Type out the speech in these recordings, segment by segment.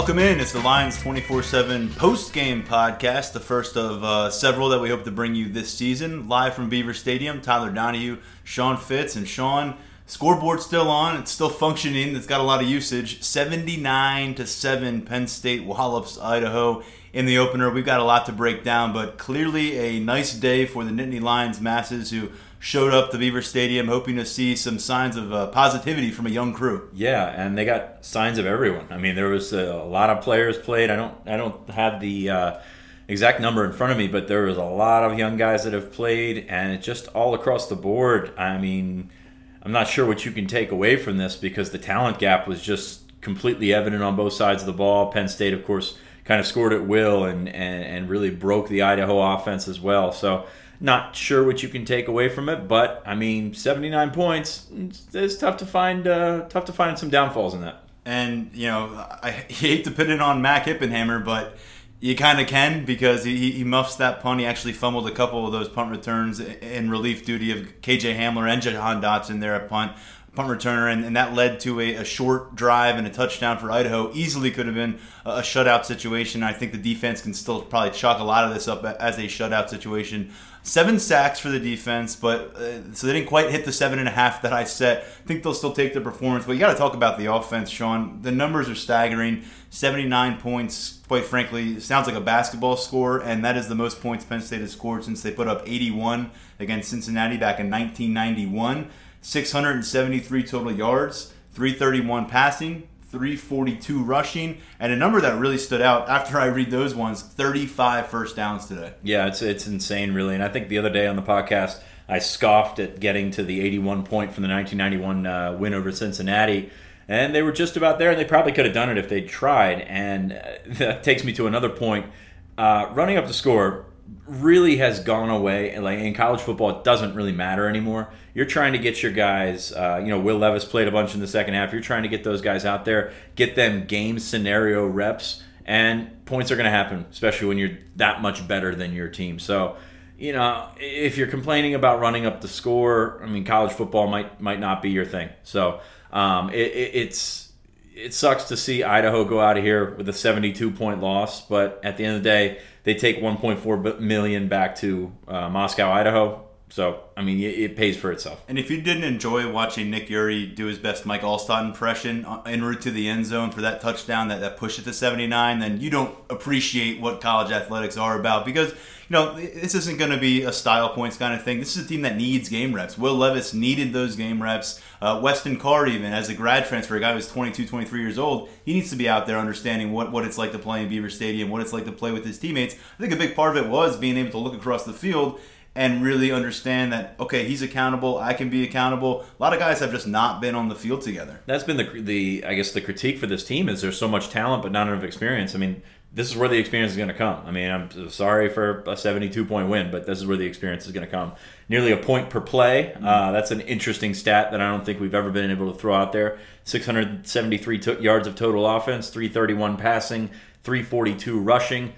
Welcome in. It's the Lions 24 7 post game podcast, the first of uh, several that we hope to bring you this season. Live from Beaver Stadium, Tyler Donahue, Sean Fitz, and Sean. Scoreboard still on. It's still functioning. It's got a lot of usage. 79 to 7 Penn State wallops Idaho in the opener. We've got a lot to break down, but clearly a nice day for the Nittany Lions masses who showed up to Beaver Stadium hoping to see some signs of uh, positivity from a young crew. Yeah, and they got signs of everyone. I mean, there was a, lot of players played. I don't I don't have the uh, exact number in front of me, but there was a lot of young guys that have played, and it's just all across the board. I mean, I'm not sure what you can take away from this because the talent gap was just completely evident on both sides of the ball. Penn State, of course, kind of scored at will and, and, and really broke the Idaho offense as well. So not sure what you can take away from it, but I mean, 79 points. It's, tough to find. Uh, tough to find some downfalls in that. And you know, I hate to put it on Mac Hippenhammer, but you kind of can because he, he muffs that punt. He actually fumbled a couple of those punt returns in relief duty of KJ Hamler and Jahan Dotson there at punt punt returner, and, and that led to a, a, short drive and a touchdown for Idaho. Easily could have been a, a, shutout situation. I think the defense can still probably chalk a lot of this up as a shutout situation. Seven sacks for the defense, but uh, so they didn't quite hit the seven and a half that I set. I think they'll still take the performance, but you got to talk about the offense, Sean. The numbers are staggering. 79 points, quite frankly, sounds like a basketball score, and that is the most points Penn State has scored since they put up 81 against Cincinnati back in 1991. 673 total yards, 331 passing, 342 rushing, and a number that really stood out after I read those ones 35 first downs today. Yeah, it's, it's insane, really. And I think the other day on the podcast, I scoffed at getting to the 81 point from the 1991 uh, win over Cincinnati. And they were just about there, and they probably could have done it if they'd tried. And uh, that takes me to another point. Uh, running up the score, really has gone away. Like in college football, it doesn't really matter anymore. You're trying to get your guys. Uh, you know, Will Levis played a bunch in the second half. You're trying to get those guys out there, get them game scenario reps, and points are going to happen, especially when you're that much better than your team. So. You know, if you're complaining about running up the score, I mean, college football might might not be your thing. So um, it, it, it's it sucks to see Idaho go out of here with a 72 point loss, but at the end of the day, they take 1.4 million back to uh, Moscow, Idaho. So I mean, it, pays for itself. And if you didn't enjoy watching Nick Eury do his best Mike Alstott impression en route to the end zone for that touchdown, that, that push it to 79, then you don't appreciate what college athletics are about because you know, this isn't going to be a style points kind of thing. This is a team that needs game reps. Will Levis needed those game reps. Uh, Weston Carr, even as a grad transfer, a guy who's 22, 23 years old, he needs to be out there understanding what, what it's like to play in Beaver Stadium, what it's like to play with his teammates. I think a big part of it was being able to look across the field and really understand that okay, he's accountable, I can be accountable. A lot of guys have just not been on the field together. That's been the the I guess the critique for this team is there's so much talent but not enough experience. I mean, this is where the experience is going to come. I mean, I'm sorry for a 72 point win, but this is where the experience is going to come. Nearly a point per play. Mm-hmm. Uh, that's an interesting stat that I don't think we've ever been able to throw out there. 673 to- yards of total offense, 331 passing, 342 rushing. A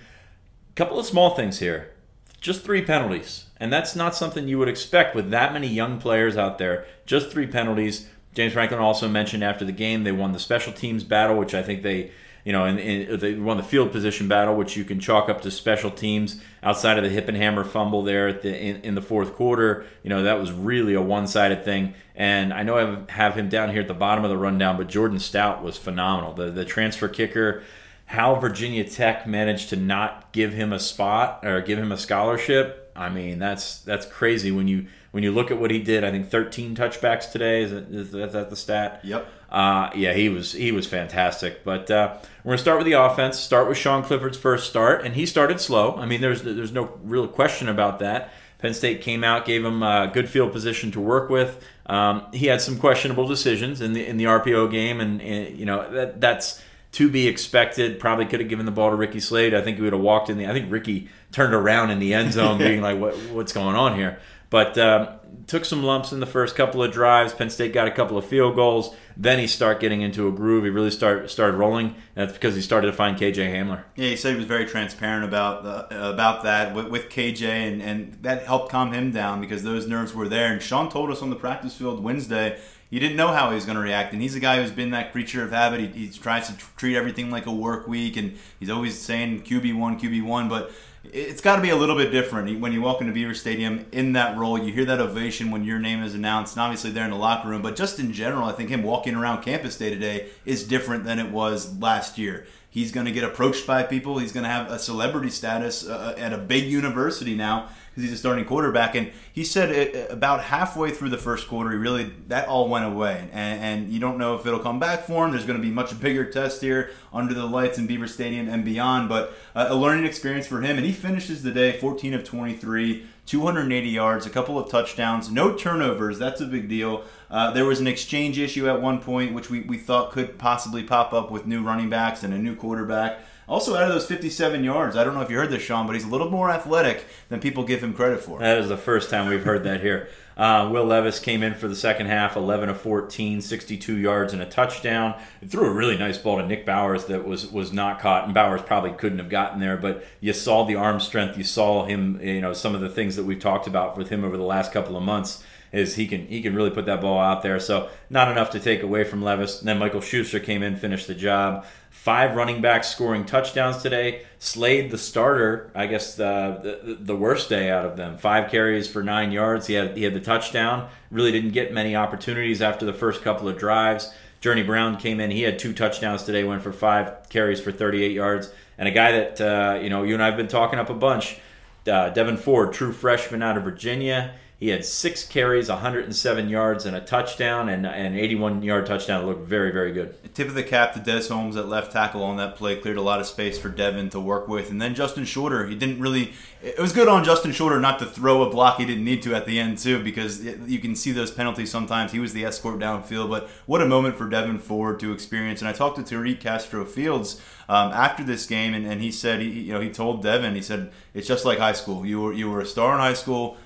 Couple of small things here. Just three penalties. And that's not something you would expect with that many young players out there. Just three penalties. James Franklin also mentioned after the game they won the special teams battle, which I think they you know, they won the field position battle, which you can chalk up to special teams outside of the Hippenhammer fumble there at the in, in the fourth quarter. You know, that was really a one-sided thing. And I know I have him down here at the bottom of the rundown, but Jordan Stout was phenomenal. The the transfer kicker, how Virginia Tech managed to not give him a spot or give him a scholarship. I mean, that's that's crazy when you when you look at what he did, I think 13 touchbacks today. Is that, is that the stat? Yep. Uh, yeah, he was he was fantastic. But uh, we're gonna start with the offense. Start with Sean Clifford's first start, and he started slow. I mean, there's there's no real question about that. Penn State came out, gave him a good field position to work with. Um, he had some questionable decisions in the in the RPO game, and, and you know that that's to be expected. Probably could have given the ball to Ricky Slade. I think he would have walked in the. I think Ricky turned around in the end zone, being like, "What what's going on here?" But um, took some lumps in the first couple of drives. Penn State got a couple of field goals. Then he started getting into a groove. He really start, started rolling. And that's because he started to find KJ Hamler. Yeah, he said he was very transparent about the, about that with, with KJ, and, and that helped calm him down because those nerves were there. And Sean told us on the practice field Wednesday you didn't know how he was going to react. And he's a guy who's been that creature of habit. He, he tries to treat everything like a work week, and he's always saying QB one, QB one, but it's got to be a little bit different when you walk into Beaver Stadium in that role. You hear that ovation when your name is announced, and obviously they're in the locker room. But just in general, I think him walking around campus day to day is different than it was last year. He's going to get approached by people. He's going to have a celebrity status uh, at a big university now because he's a starting quarterback. And he said it, about halfway through the first quarter, he really that all went away, and, and you don't know if it'll come back for him. There's going to be much bigger test here under the lights in Beaver Stadium and beyond, but uh, a learning experience for him. And he finishes the day 14 of 23. 280 yards, a couple of touchdowns, no turnovers. That's a big deal. Uh, there was an exchange issue at one point, which we, we thought could possibly pop up with new running backs and a new quarterback. Also, out of those 57 yards, I don't know if you heard this, Sean, but he's a little more athletic than people give him credit for. That is the first time we've heard that here. Uh, Will Levis came in for the second half, 11 of 14, 62 yards and a touchdown. Threw a really nice ball to Nick Bowers that was was not caught, and Bowers probably couldn't have gotten there. But you saw the arm strength. You saw him. You know some of the things that we've talked about with him over the last couple of months is he can he can really put that ball out there. So not enough to take away from Levis. And then Michael Shuster came in, finished the job. Five running backs scoring touchdowns today. Slade, the starter, I guess the, the, the worst day out of them. Five carries for nine yards. He had he had the touchdown. Really didn't get many opportunities after the first couple of drives. Journey Brown came in. He had two touchdowns today. Went for five carries for 38 yards. And a guy that uh, you know you and I have been talking up a bunch. Uh, Devyn Ford, true freshman out of Virginia. He had six carries, 107 yards, and a touchdown, and an 81 yard touchdown. It looked very, very good. Tip of the cap to Des Holmes at left tackle on that play. Cleared a lot of space for Devyn to work with. And then Justin Shorter, he didn't really. It was good on Justin Shorter not to throw a block he didn't need to at the end, too, because you can see those penalties sometimes. He was the escort downfield. But what a moment for Devyn Ford to experience. And I talked to Tariq Castro Fields um, after this game, and, and he said, he, you know, he told Devyn, he said, it's just like high school. You were, you were a star in high school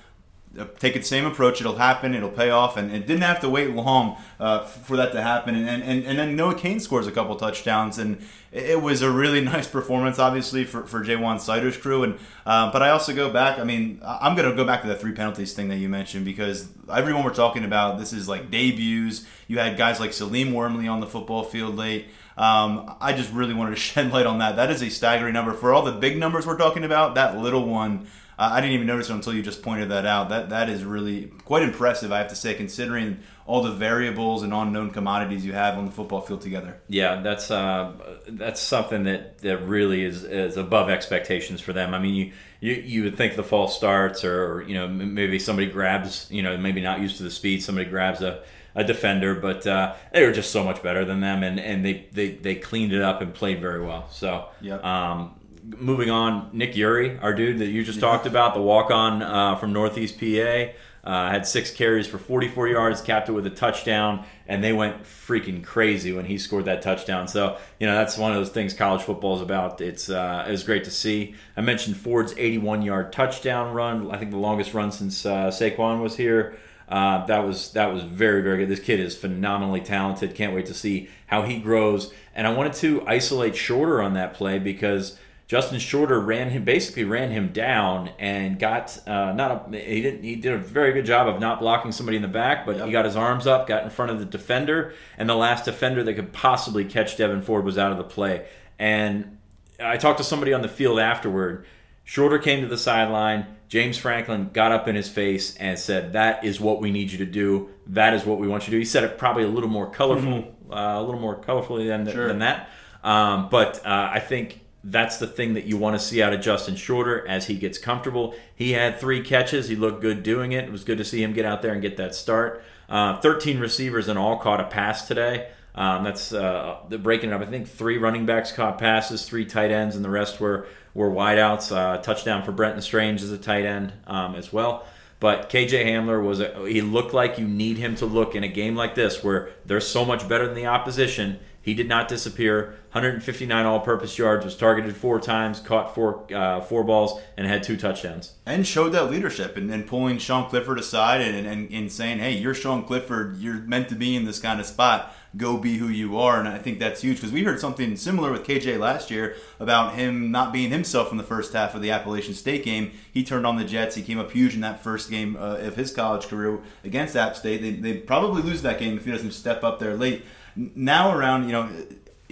take the same approach. It'll happen. It'll pay off. And it didn't have to wait long uh, for that to happen. And, and, and then Noah Cain scores a couple touchdowns. And it was a really nice performance, obviously, for, for Ja'Juan Seider's crew. And uh, But I also go back. I mean, I'm going to go back to the three penalties thing that you mentioned because everyone we're talking about, this is like debuts. You had guys like Salim Wormley on the football field late. Um, I just really wanted to shed light on that. That is a staggering number. For all the big numbers we're talking about, that little one uh, I didn't even notice it until you just pointed that out. That that is really quite impressive, I have to say, considering all the variables and unknown commodities you have on the football field together. Yeah, that's uh, that's something that, that really is, is above expectations for them. I mean, you, you you would think the false starts, or, or you know maybe somebody grabs, you know, maybe not used to the speed, somebody grabs a a defender, but uh, they were just so much better than them, and, and they, they, they cleaned it up and played very well. So, yep. um, moving on, Nick Eury, our dude that you just yeah. talked about, the walk on uh, from Northeast PA, uh, had six carries for 44 yards, capped it with a touchdown, and they went freaking crazy when he scored that touchdown. So, you know, that's one of those things college football is about. It's uh, it was great to see. I mentioned Ford's 81 yard touchdown run. I think the longest run since uh, Saquon was here. Uh, that was that was very very good. This kid is phenomenally talented. Can't wait to see how he grows. And I wanted to isolate Shorter on that play because Justin Shorter ran him basically ran him down and got uh, not a, he didn't he did a very good job of not blocking somebody in the back, but yep. he got his arms up, got in front of the defender, and the last defender that could possibly catch Devyn Ford was out of the play. And I talked to somebody on the field afterward. Shorter came to the sideline. James Franklin got up in his face and said, "That is what we need you to do. That is what we want you to do." He said it probably a little more colorful, mm-hmm. uh, a little more colorfully than, sure. than that. Um, but uh, I think that's the thing that you want to see out of Justin Shorter as he gets comfortable. He had three catches. He looked good doing it. It was good to see him get out there and get that start. Uh, 13 receivers and all caught a pass today. Um, that's uh, breaking it up. I think three running backs caught passes, three tight ends, and the rest were were wideouts. Uh, touchdown for Brenton Strange as a tight end um, as well. But KJ Hamler was a, he looked like you need him to look in a game like this where they're so much better than the opposition He did not disappear. 159 all-purpose yards, was targeted four times, caught four uh, four balls, and had two touchdowns. And showed that leadership and, and pulling Sean Clifford aside and, and, and saying, hey, you're Sean Clifford. You're meant to be in this kind of spot go be who you are. And I think that's huge because we heard something similar with KJ last year about him not being himself in the first half of the Appalachian State game. He turned on the Jets. He came up huge in that first game uh, of his college career against App State. They, they probably lose that game if he doesn't step up there late. Now around, you know,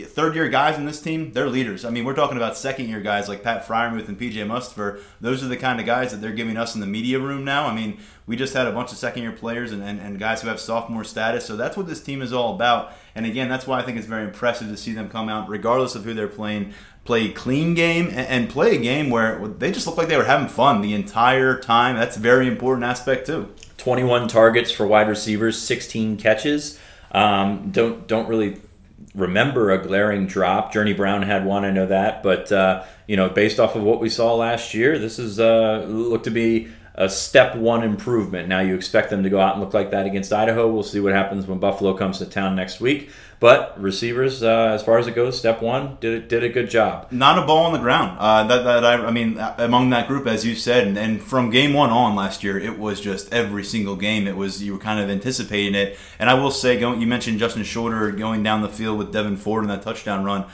third year guys in this team, they're leaders. I mean, we're talking about second year guys like Pat Freiermuth and PJ Mustipher. Those are the kind of guys that they're giving us in the media room now. I mean, we just had a bunch of second year players and, and, and guys who have sophomore status. So that's what this team is all about. And again, that's why I think it's very impressive to see them come out, regardless of who they're playing, play a clean game and, and play a game where they just look like they were having fun the entire time. That's a very important aspect, too. 21 targets for wide receivers, 16 catches. Um, don't don't really remember a glaring drop. Journey Brown had one, I know that, but uh, you know, based off of what we saw last year, this is uh, looked to be a step one improvement. Now you expect them to go out and look like that against Idaho. We'll see what happens when Buffalo comes to town next week. But receivers, uh, as far as it goes, step one did did a good job. Not a ball on the ground. Uh, that, that I, I, mean, among that group, as you said, and, and, from game one on last year, it was just every single game. It was you were kind of anticipating it. And I will say, going, you mentioned Justin Shorter going down the field with Devyn Ford in that touchdown run.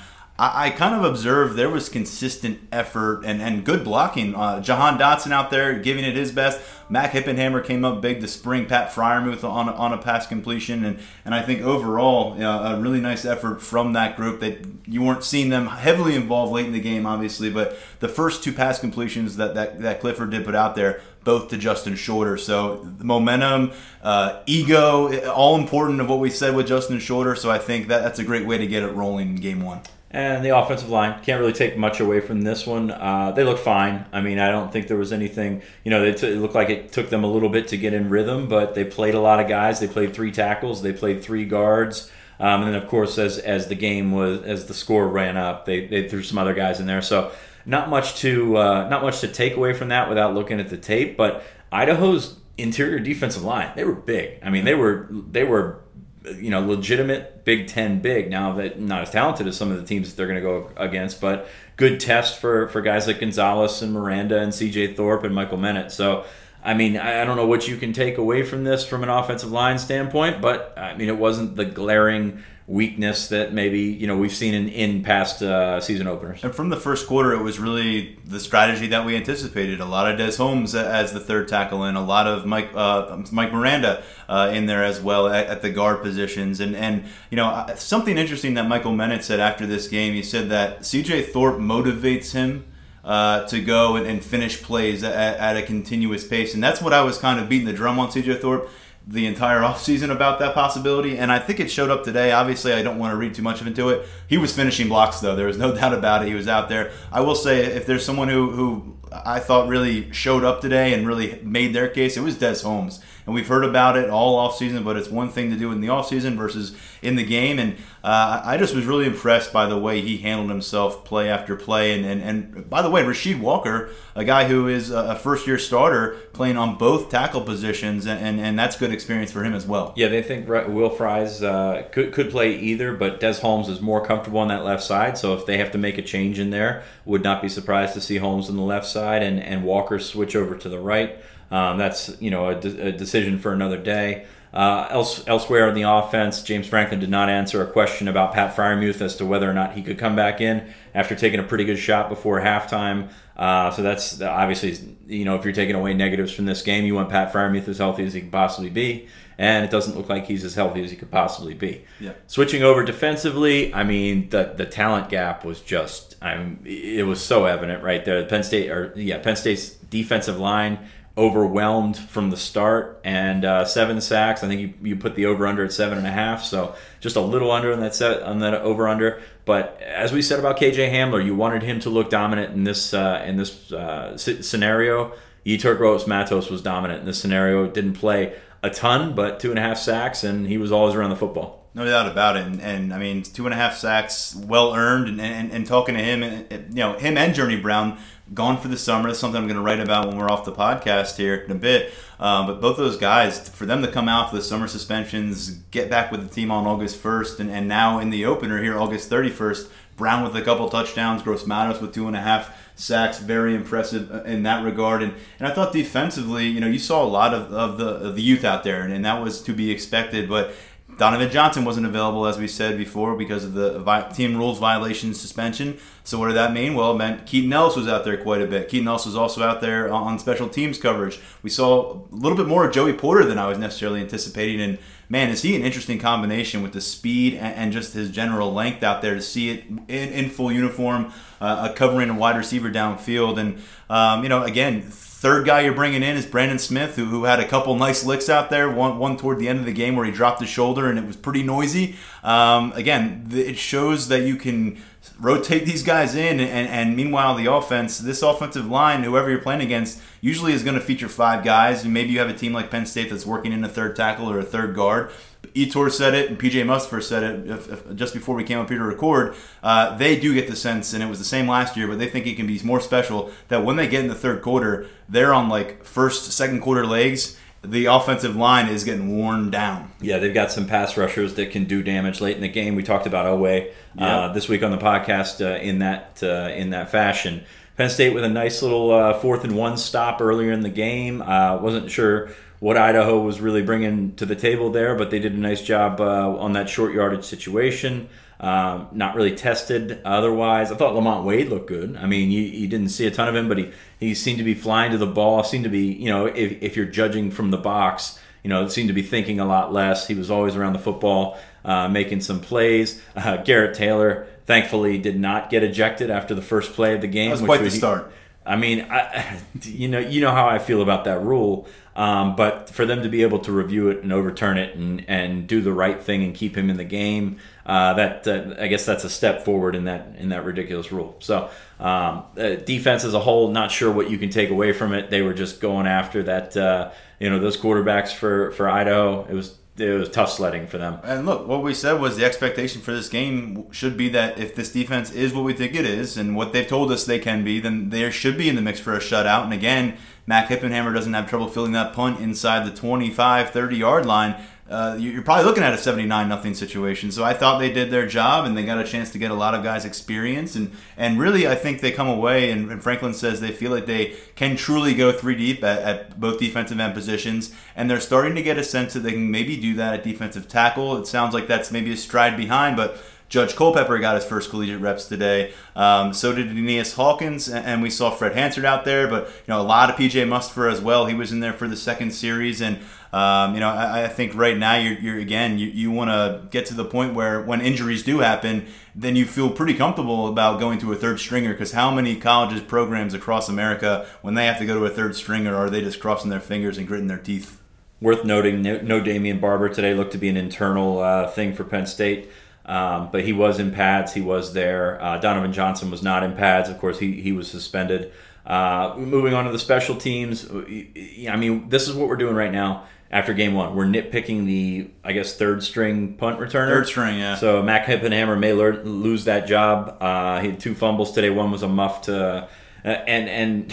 I, I kind of observed there was consistent effort and, and good blocking. Uh, Jahan Dotson out there giving it his best. Mac Hippenhammer came up big to spring Pat Freiermuth on on a pass completion, and and I think overall uh, a really nice effort from that group. That you weren't seeing them heavily involved late in the game, obviously, but the first two pass completions that that, that Clifford did put out there, both to Justin Shorter. So momentum, uh, ego, all important of what we said with Justin Shorter. So I think that that's a great way to get it rolling in game one. And the offensive line can't really take much away from this one. Uh, they look fine. I mean, I don't think there was anything. You know, t- it looked like it took them a little bit to get in rhythm, but they played a lot of guys. They played three tackles. They played three guards. Um, and then, of course, as as the game was, as the score ran up, they, they threw some other guys in there. So not much to uh, not much to take away from that without looking at the tape. But Idaho's interior defensive line, they were big. I mean, they were they were you know, legitimate Big Ten big. Now that not as talented as some of the teams that they're going to go against, but good test for for guys like Gonzalez and Miranda and C.J. Thorpe and Michael Menet. So. I mean, I don't know what you can take away from this from an offensive line standpoint, but I mean, it wasn't the glaring weakness that maybe you know we've seen in, in past uh, season openers. And from the first quarter, it was really the strategy that we anticipated. A lot of Des Holmes as the third tackle in, a lot of Mike uh, Mike Miranda uh, in there as well at, at, the guard positions. And and you know something interesting that Michael Menet said after this game. He said that C.J. Thorpe motivates him. Uh, to go and, and finish plays at, at, a continuous pace. And that's what I was kind of beating the drum on CJ Thorpe the entire offseason about that possibility, and I think it showed up today. Obviously, I don't want to read too much into it. He was finishing blocks, though. There was no doubt about it. He was out there. I will say, if there's someone who, who I thought really showed up today and really made their case, it was Des Holmes and we've heard about it all off season. But it's one thing to do in the off season versus in the game. And uh, I just was really impressed by the way he handled himself play after play. And and, and by the way, Rasheed Walker, a guy who is a first year starter, playing on both tackle positions, and, and, and that's good experience for him as well. Yeah, they think Will Fries uh, could could play either, but Des Holmes is more comfortable on that left side. So if they have to make a change in there, would not be surprised to see Holmes on the left side and and Walker switch over to the right. Um, that's you know a, de- a, decision for another day. Uh, else, elsewhere on the offense, James Franklin did not answer a question about Pat Freiermuth as to whether or not he could come back in after taking a pretty good shot before halftime. Uh, so that's obviously, you know, if you're taking away negatives from this game, you want Pat Freiermuth as healthy as he can possibly be, and it doesn't look like he's as healthy as he could possibly be. Yeah. Switching over defensively, I mean, the the talent gap was just, I'm, it was so evident right there. Penn State, or yeah, Penn State's defensive line overwhelmed from the start and uh, seven sacks. I think you, you put the over under at seven and a half, so just a little under on that set on that over under. But as we said about KJ Hamler, you wanted him to look dominant in this uh, in this uh, scenario. Yetur Gross Matos was dominant in this scenario. Didn't play a ton, but two and a half sacks, and he was always around the football. No doubt about it. And, and, I mean, two and a half sacks, well earned. And, and, and talking to him, and, you know, him and Journey Brown gone for the summer. That's something I'm going to write about when we're off the podcast here in a bit. Um, but both those guys, for them to come out for the summer suspensions, get back with the team on August 1st, and, and now in the opener here, August 31st, Brown with a couple touchdowns, Gross Matos with two and a half sacks, very impressive uh, in that regard. And, and I thought defensively, you know, you saw a lot of, of the of the youth out there, and, and that was to be expected. But Donovan Johnson wasn't available, as we said before, because of the team rules violation suspension. So what did that mean? Well, it meant Keaton Ellis was out there quite a bit. Keaton Ellis was also out there on special teams coverage. We saw a little bit more of Joey Porter than I was necessarily anticipating. And man, is he an interesting combination with the speed and, just his general length out there to see it in, in full uniform, uh, covering a wide receiver downfield. And, um, you know, again, Third guy you're bringing in is Brandon Smith, who, who had a couple nice licks out there. One, one toward the end of the game where he dropped his shoulder and it was pretty noisy. Um, again, it shows that you can rotate these guys in, and, and meanwhile, the offense, this offensive line, whoever you're playing against, usually is going to feature five guys. Maybe you have a team like Penn State that's working in a third tackle or a third guard. Yetur said it, and PJ Mustipher said it just before we came up here to record. Uh, they do get the sense, and it was the same last year, but they think it can be more special that when they get in the third quarter, they're on like first, second quarter legs. The offensive line is getting worn down. Yeah, they've got some pass rushers that can do damage late in the game. We talked about Oweh uh, this week on the podcast uh, in that uh, in that fashion. Penn State with a nice little uh, fourth and one stop earlier in the game. Uh, wasn't sure what Idaho was really bringing to the table there, but they did a nice job uh, on that short yardage situation. Um, not really tested otherwise. I thought Lamont Wade looked good. I mean, you, you, didn't see a ton of him, but he, he seemed to be flying to the ball, seemed to be, you know, if, if you're judging from the box, you know, seemed to be thinking a lot less. He was always around the football, uh, making some plays. Uh, Garrett Taylor, thankfully, did not get ejected after the first play of the game. That was quite the start. I mean, I, you know, you know how I feel about that rule. Um, but for them to be able to review it and overturn it and, and do the right thing and keep him in the game, uh, that uh, I guess that's a step forward in that in that ridiculous rule. So um, uh, defense as a whole, not sure what you can take away from it. They were just going after that. Uh, you know, those quarterbacks for for Idaho. It was it was tough sledding for them. And look, what we said was the expectation for this game should be that if this defense is what we think it is and what they've told us they can be, then they should be in the mix for a shutout. And again, Mac Hippenhammer doesn't have trouble filling that punt inside the 25, 30 yard line. Uh, you're probably looking at a 79 nothing situation. So I thought they did their job and they got a chance to get a lot of guys experience and and really I think they come away and, and Franklin says they feel like they can truly go three deep at, at, both defensive end positions and they're starting to get a sense that they can maybe do that at defensive tackle. It sounds like that's maybe a stride behind, but Judge Culpepper got his first collegiate reps today. Um, so did Aeneas Hawkins, and we saw Fred Hansard out there. But you know, a lot of PJ Mustipher as well. He was in there for the second series, and um, you know, I, I, think right now you're, you're again you, you want to get to the point where when injuries do happen, then you feel pretty comfortable about going to a third stringer. Because how many colleges programs across America, when they have to go to a third stringer, are they just crossing their fingers and gritting their teeth? Worth noting, no, no Damion Barber today looked to be an internal uh, thing for Penn State. Um, but he was in pads. He was there. Uh, Donovan Johnson was not in pads. Of course, he, he was suspended. Uh, moving on to the special teams. I mean, this is what we're doing right now after game one. We're nitpicking the, I guess, third string punt returner. Third string, yeah. So Mac Hippenhammer may lose that job. Uh, he had two fumbles today. One was a muff to uh, and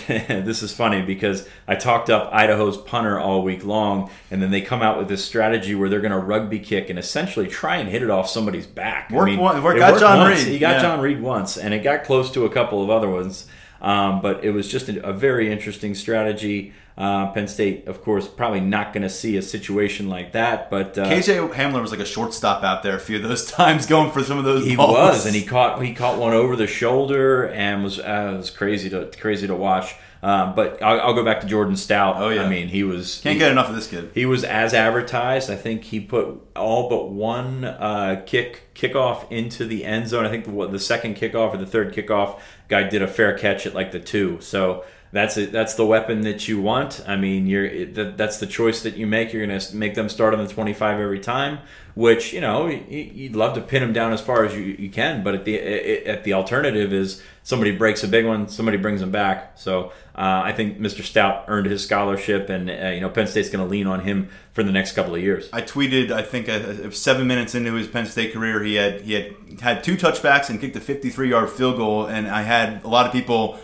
and this is funny because I talked up Idaho's punter all week long, and then they come out with this strategy where they're going to rugby kick and essentially try and hit it off somebody's back. Worked I mean, one, worked, got John once. Reid. He got yeah. John Reid once, and it got close to a couple of other ones. Um, but it was just a, a very interesting strategy. Uh, Penn State, of course, probably not going to see a situation like that. But uh, KJ Hamler was like a shortstop out there a few of those times, going for some of those. He balls. was, and he caught he caught one over the shoulder, and was uh, was crazy to crazy to watch. Um, but I'll, I'll, go back to Jordan Stout. Oh yeah, I mean he was can't he, get enough of this kid. He was as advertised. I think he put all but one uh, kick kickoff into the end zone. I think the, the second kickoff or the third kickoff guy did a fair catch at like the two. So that's it. That's the weapon that you want. I mean, you're that, that's the choice that you make. You're going to make them start on the 25 every time, which you know you'd love to pin them down as far as you, you can. But at the at the alternative is somebody breaks a big one, somebody brings them back. So uh, I think Mr. Stout earned his scholarship, and uh, you know Penn State's going to lean on him for the next couple of years. I tweeted, I think, uh, seven minutes into his Penn State career, he had he had had two touchbacks and kicked a 53 yard field goal, and I had a lot of people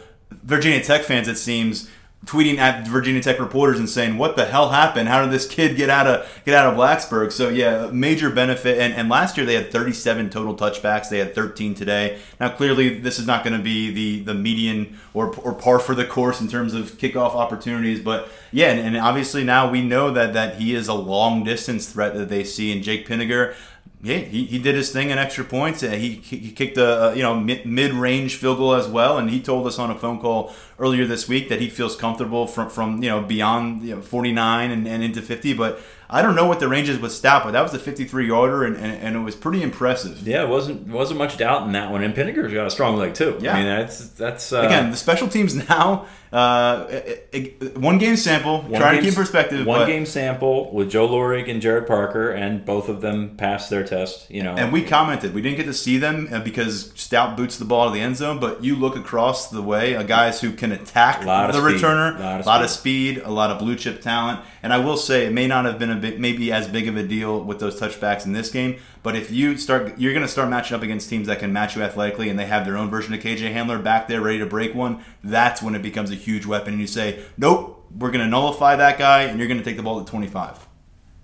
Virginia Tech fans, it seems, tweeting at Virginia Tech reporters and saying, "What the hell happened? How did this kid get out of get out of Blacksburg?" So yeah, major benefit. And, and last year they had 37 total touchbacks. They had 13 today. Now clearly this is not going to be the the median or or par for the course in terms of kickoff opportunities, but yeah, and, and obviously now we know that that he is a long distance threat that they see in Jake Pinegar yeah, he, he did his thing in extra points. Uh, he, he kicked a, you know mid range field goal as well, and he told us on a phone call earlier this week that he feels comfortable from from you know beyond you know, 49 and, and into 50. But I don't know what the range is with Stout, but that was a 53 yarder, and, and, and, it was pretty impressive. Yeah, it wasn't wasn't much doubt in that one. And Pinegar's got a strong leg too. Yeah, I mean that's that's uh, again the special teams now. Uh, one game sample. One trying to keep perspective. One game sample with Joe Lorig and Jared Parker, and both of them passed their test. You know, and we commented we didn't get to see them uh, because Stout boots the ball to the end zone. But you look across the way, guys who can attack the speed. returner, a lot, of, lot of speed, a lot of blue chip talent. And I will say, it may not have been a bit, maybe as big of a deal with those touchbacks in this game. But if you start, you're going to start matching up against teams that can match you athletically, and they have their own version of KJ Hamler back there ready to break one. That's when it becomes a huge weapon, and you say, "Nope, we're going to nullify that guy, and you're going to take the ball at 25."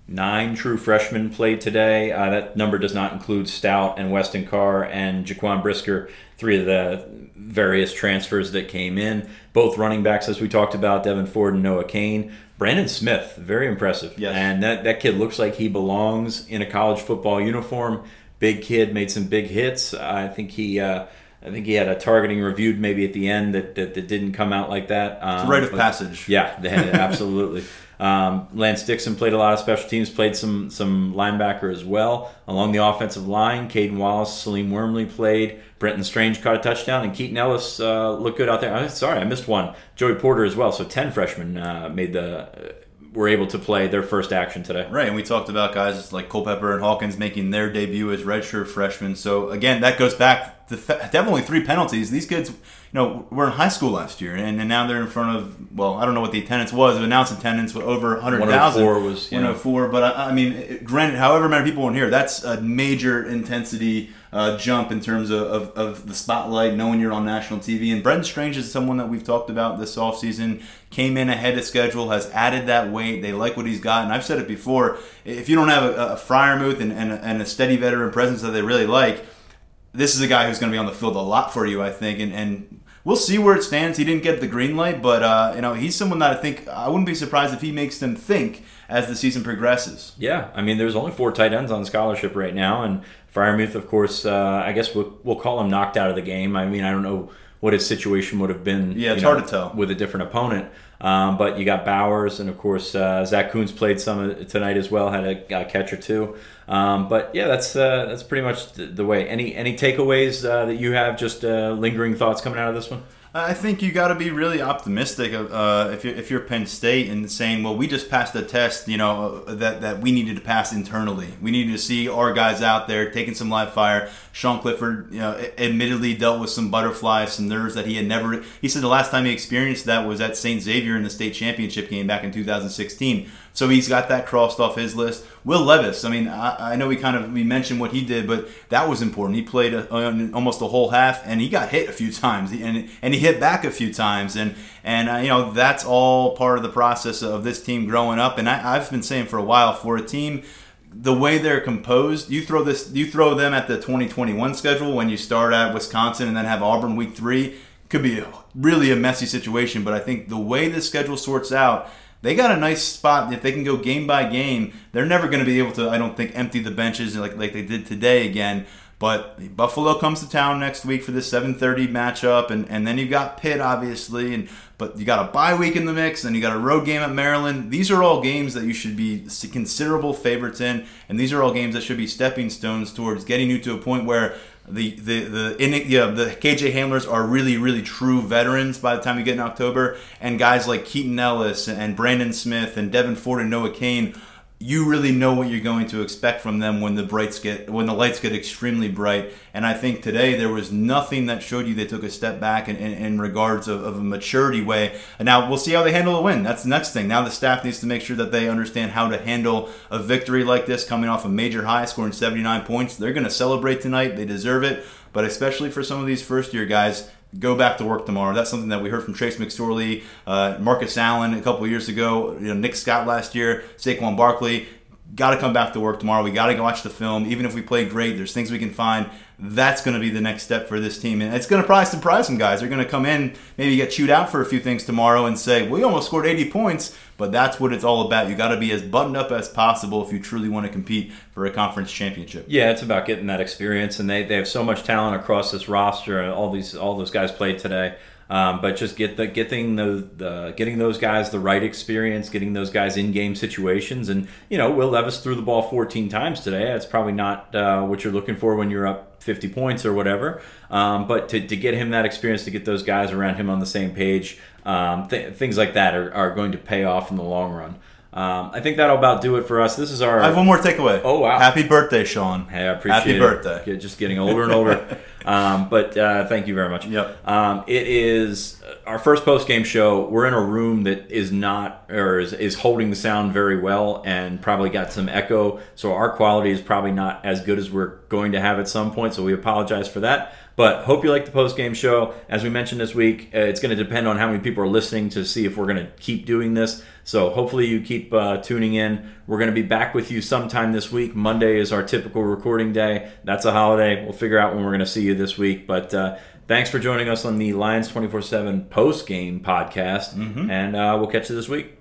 Nine true freshmen played today. Uh, that number does not include Stout and Weston Carr and Jaquan Brisker, three of the various transfers that came in. Both running backs, as we talked about, Devyn Ford and Noah Cain. Brandon Smith, very impressive. Yes. And that, that kid looks like he belongs in a college football uniform. Big kid, made some big hits. I think he. Uh, I think he had a targeting reviewed maybe at the end that, that, that didn't come out like that. Um, it's a rite of passage. Yeah, absolutely. Um, Lance Dixon played a lot of special teams, played some some linebacker as well. Along the offensive line, Caden Wallace, Salim Wormley played. Brenton Strange caught a touchdown, and Keaton Ellis uh, looked good out there. I'm sorry, I missed one. Joey Porter as well. So ten freshmen uh, made the were able to play their first action today. Right, and we talked about guys like Culpepper and Hawkins making their debut as redshirt freshmen. So again, that goes back to definitely three penalties. These kids, you know, were in high school last year, and, and now they're in front of well, I don't know what the attendance was, but announced attendance was over hundred thousand. One hundred four was one hundred four, but I, I mean, granted, however many people in here, that's a major intensity uh, jump in terms of, of, of, the spotlight, knowing you're on national TV. And Brenton Strange is someone that we've talked about this offseason, came in ahead of schedule, has added that weight. They like what he's got. And I've said it before if you don't have a, a Freiermuth and, and, and, a steady veteran presence that they really like, this is a guy who's going to be on the field a lot for you, I think. And, and we'll see where it stands. He didn't get the green light, but uh, you know he's someone that I think I wouldn't be surprised if he makes them think as the season progresses. Yeah, I mean, there's only four tight ends on scholarship right now, and Freiermuth, of course, uh, I guess we'll, we'll call him knocked out of the game. I mean, I don't know what his situation would have been. Yeah, it's know, hard to tell with a different opponent. Um, but you got Bowers, and of course uh, Zach Kuntz played some tonight as well, had a, a catch or two. Um, but yeah, that's uh, that's pretty much the, the, way. Any any takeaways uh, that you have? Just uh, lingering thoughts coming out of this one? I think you got to be really optimistic uh, if you're if you're Penn State and saying, well, we just passed a test, you know, that that we needed to pass internally. We needed to see our guys out there taking some live fire. Sean Clifford, you know, admittedly dealt with some butterflies, some nerves that he had never. He said the last time he experienced that was at St. Xavier in the state championship game back in 2016. So he's got that crossed off his list. Will Levis, I mean, I, I know we kind of we mentioned what he did, but that was important. He played a, almost a whole half, and he got hit a few times, and and he hit back a few times, and and uh, you know that's all part of the process of this team growing up. And I, I've been saying for a while, for a team the way they're composed, you throw this, you throw them at the 2021 schedule when you start at Wisconsin and then have Auburn week three. Could be a, really a messy situation, but I think the way the schedule sorts out, they got a nice spot. If they can go game by game, they're never going to be able to, I don't think, empty the benches like, like they did today again. But Buffalo comes to town next week for this 7:30 matchup, and, and then you've got Pitt, obviously, and but you got a bye week in the mix, and you got a road game at Maryland. These are all games that you should be considerable favorites in, and these are all games that should be stepping stones towards getting you to a point where the the the in, yeah, the KJ Hamlers are really really true veterans by the time you get in October, and guys like Keaton Ellis and Brandon Smith and Devyn Ford and Noah Cain you really know what you're going to expect from them when the brights get when the lights get extremely bright. And I think today there was nothing that showed you they took a step back in, in, in regards of, of, a maturity way. And now we'll see how they handle a win. That's the next thing. Now the staff needs to make sure that they understand how to handle a victory like this, coming off a major high, scoring 79 points. They're going to celebrate tonight. They deserve it. But especially for some of these first year guys, go back to work tomorrow. That's something that we heard from Trace McSorley, uh, Marcus Allen a couple years ago, you know, Nick Scott last year, Saquon Barkley. Got to come back to work tomorrow. We got to watch the film. Even if we play great, there's things we can find. That's going to be the next step for this team, and it's going to probably surprise some guys. They're going to come in, maybe get chewed out for a few things tomorrow, and say, "We almost scored 80 points." But that's what it's all about. You got to be as buttoned up as possible if you truly want to compete for a conference championship. Yeah, it's about getting that experience, and they, they have so much talent across this roster. All these all those guys played today. Um, but just get the getting the, the getting those guys the right experience, getting those guys in game situations, and you know Will Levis threw the ball 14 times today. That's probably not uh, what you're looking for when you're up 50 points or whatever. Um, but to, to get him that experience, to get those guys around him on the same page, um, th- things like that are, are going to pay off in the long run. Um, I think that'll about do it for us. This is our. I have one more takeaway. Oh wow! Happy birthday, Sean. Hey, I appreciate Happy it. birthday. Just getting older and older. um, but uh, thank you very much. Yep. Um, it is our first post game show. We're in a room that is not or is, is holding the sound very well and probably got some echo. So our quality is probably not as good as we're going to have at some point. So we apologize for that. But hope you like the post game show. As we mentioned this week, uh, it's going to depend on how many people are listening to see if we're going to keep doing this. So hopefully you keep uh, tuning in. We're going to be back with you sometime this week. Monday is our typical recording day. That's a holiday. We'll figure out when we're going to see you this week. But uh, thanks for joining us on the Lions 24 7 post game podcast. And uh, we'll catch you this week.